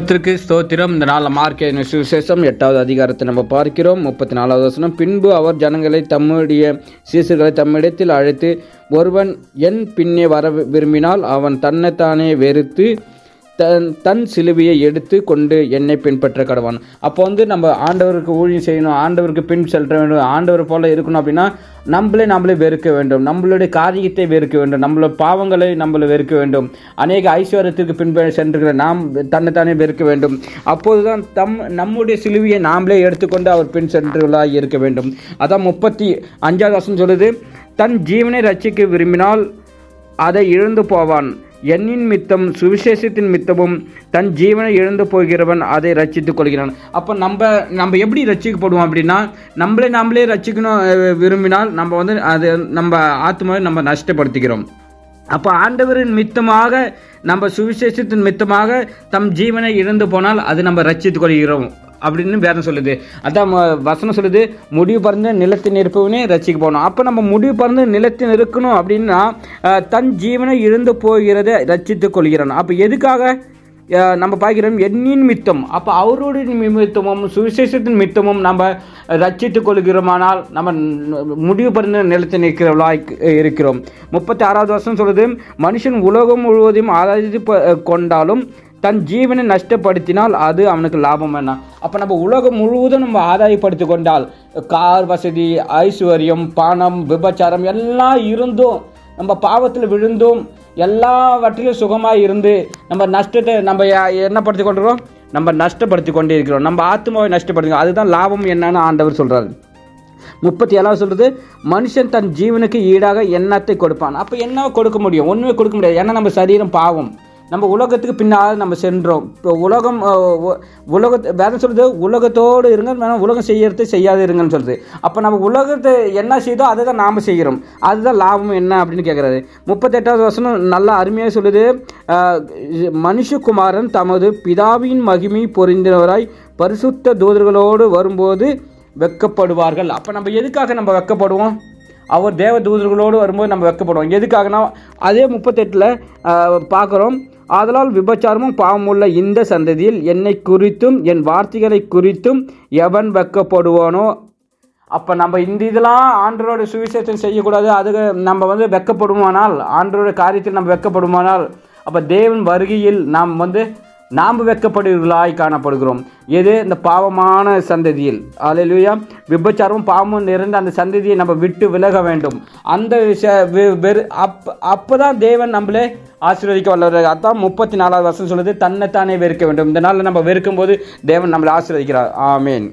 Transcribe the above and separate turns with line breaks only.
கத்திற்கு ஸ்தோத்திரம். இந்த நாள் மார்க்க சுவிசேஷம்? எட்டாவது அதிகாரத்தை நம்ம பார்க்கிறோம். முப்பத்தி நாலாவது வசனம். பின்பு அவர் ஜனங்களை தம்முடைய சீசர்களை தம்மிடத்தில் அழைத்து ஒருவன் என் பின்னே வர விரும்பினால் அவன் தன்னைத்தானே வெறுத்து தன் தன் சிலுவையை எடுத்து கொண்டு என்னை பின்பற்ற கடவான். அப்போ வந்து நம்ம ஆண்டவருக்கு ஊழியம் செய்யணும் ஆண்டவருக்கு பின் செல்ற வேண்டும் ஆண்டவர் போல இருக்கணும் அப்படின்னா நம்மளே நம்மளே வெறுக்க வேண்டும். நம்மளுடைய காரியத்தை வெறுக்க வேண்டும். நம்மளோட பாவங்களை நம்மளை வெறுக்க வேண்டும். அநேக ஐஸ்வர்யத்திற்கு பின்பு சென்றுகிற நாம் தன்னைத்தானே வெறுக்க வேண்டும். அப்போதுதான் தம் நம்முடைய சிலுவையை நாமளே எடுத்துக்கொண்டு அவர் பின் சென்றுகளாக இருக்க வேண்டும். அதான் முப்பத்தி அஞ்சாவது வருஷம் சொல்லுது தன் ஜீவனை ரட்சிக்க விரும்பினால் அதை இழந்து போவான். எண்ணின் மித்தம் சுவிசேஷத்தின் மித்தமும் தன் ஜீவனை இழந்து போகிறவன் அதை ரச்சித்துக் கொள்கிறான். அப்போ நம்ம நம்ம எப்படி ரச்சிக்கப்படுவோம் அப்படின்னா நம்மளே நம்மளே ரச்சிக்கணும் விரும்பினால் நம்ம வந்து அது நம்ம ஆத்மாவை நம்ம நஷ்டப்படுத்திக்கிறோம். அப்போ ஆண்டவரின் மித்தமாக நம்ம சுவிசேஷத்தின் மித்தமாக தம் ஜீவனை இழந்து போனால் அது நம்ம ரச்சித்துக் கொள்கிறோம். அப்படின்னு வேதம் சொல்லுது. அதான் வசனம் சொல்லுது முடிவு பறந்து நிலத்தில் இருப்பவனே ரசிக்க போகணும். அப்போ நம்ம முடிவு பறந்து நிலத்தில் இருக்கணும் அப்படின்னா தன் ஜீவனை இழந்து போகிறதை ரட்சித்துக் கொள்கிறான் அப்போ எதுக்காக? நம்ம பார்க்கிறோம் எண்ணின் மித்தம். அப்போ அவருடைய நிமித்தமும் சுவிசேஷத்தின் மித்தமும் நம்ம ரட்சித்துக் கொள்கிறோமானால் நம்ம முடிவு பறந்து நிலத்தில் நிற்கிறவர்களாக இருக்கிறோம். முப்பத்தி ஆறாவது வருஷம் சொல்லுது மனுஷன் உலகம் முழுவதையும் ஆராய்ச்சி கொண்டாலும் தன் ஜீவனை நஷ்டப்படுத்தினால் அது அவனுக்கு லாபம் என்ன? அப்போ நம்ம உலகம் முழுவதும் நம்ம ஆதாயப்படுத்தி கொண்டால் கார் வசதி ஐஸ்வர்யம் பணம் விபச்சாரம் எல்லாம் இருந்தும் நம்ம பாவத்தில் விழுந்தும் எல்லாவற்றிலும் சுகமாக இருந்து நம்ம நஷ்டத்தை நம்ம என்னப்படுத்தி என்ன படுத்தி நம்ம நஷ்டப்படுத்தி கொண்டே இருக்கிறோம். நம்ம ஆத்மாவை நஷ்டப்படுத்தி அதுதான் லாபம் என்னன்னு ஆண்டவர் சொல்கிறார் முப்பத்தி ஏழாவது சொல்கிறது மனுஷன் தன் ஜீவனுக்கு ஈடாக எண்ணத்தை கொடுப்பான். அப்போ என்ன கொடுக்க முடியும்? ஒன்றுமே கொடுக்க முடியாது. ஏன்னா நம்ம சரீரம் பாவம். நம்ம உலகத்துக்கு பின்னால் நம்ம சென்றோம். இப்போ உலகம் உலக வேதம் சொல்கிறது உலகத்தோடு இருங்க வேணால் உலகம் செய்யறது செய்யாது இருங்கன்னு சொல்கிறது அப்போ நம்ம உலகத்தை என்ன செய்தோ அதை தான் நாம் செய்கிறோம். அதுதான் லாபம் என்ன அப்படின்னு கேட்குறாரு முப்பத்தெட்டாவது வசனம் நல்லா அருமையாக சொல்லுது. மனுஷகுமாரன் தமது பிதாவின் மகிமை பொறிந்தவராய் பரிசுத்த தூதர்களோடு வரும்போது வெக்கப்படுவார்கள். அப்போ நம்ம எதுக்காக நம்ம வெக்கப்படுவோம்? அவர் தேவ தூதர்களோடு வரும்போது நம்ம வெக்கப்படுவோம். எதுக்காகனா அதே முப்பத்தெட்டில் பார்க்குறோம். ஆதலால் விபச்சாரமும் பாவமுள்ள இந்த சந்ததியில் என்னை குறித்தும் என் வார்த்தைகளை குறித்தும் எவன் வெக்கப்படுவானோ? அப்போ நம்ம இந்த இதெல்லாம் ஆண்டரோட சுவிசேஷத்தை செய்யக்கூடாது. அதுக்கு நம்ம வந்து வெக்கப்படுமானால் ஆண்டரோட காரியத்தில் நம்ம வெட்கப்படுமானால் அப்போ தேவன் வருகையில் நாம் வந்து நாம் வெட்கப்படுவர்களாய் காணப்படுகிறோம். எது? இந்த பாவமான சந்ததியில். அலையிலுயா விபச்சாரமும் பாவமும் நிறைந்த அந்த சந்ததியை நம்ம விட்டு விலக வேண்டும். அந்த விஷய வெ- வெறு அப் அப்போ தான் தேவன் நம்மளே ஆசீர்வதிக்க வல்லவர் அதான் முப்பத்தி நாலாவது வருஷம் சொல்லுது தன்னைத்தானே வெறுக்க வேண்டும். இந்த நாளில் நம்ம வெறுக்கும் போது தேவன் நம்மளை ஆசீர்வதிக்கிறார். ஆமீன்.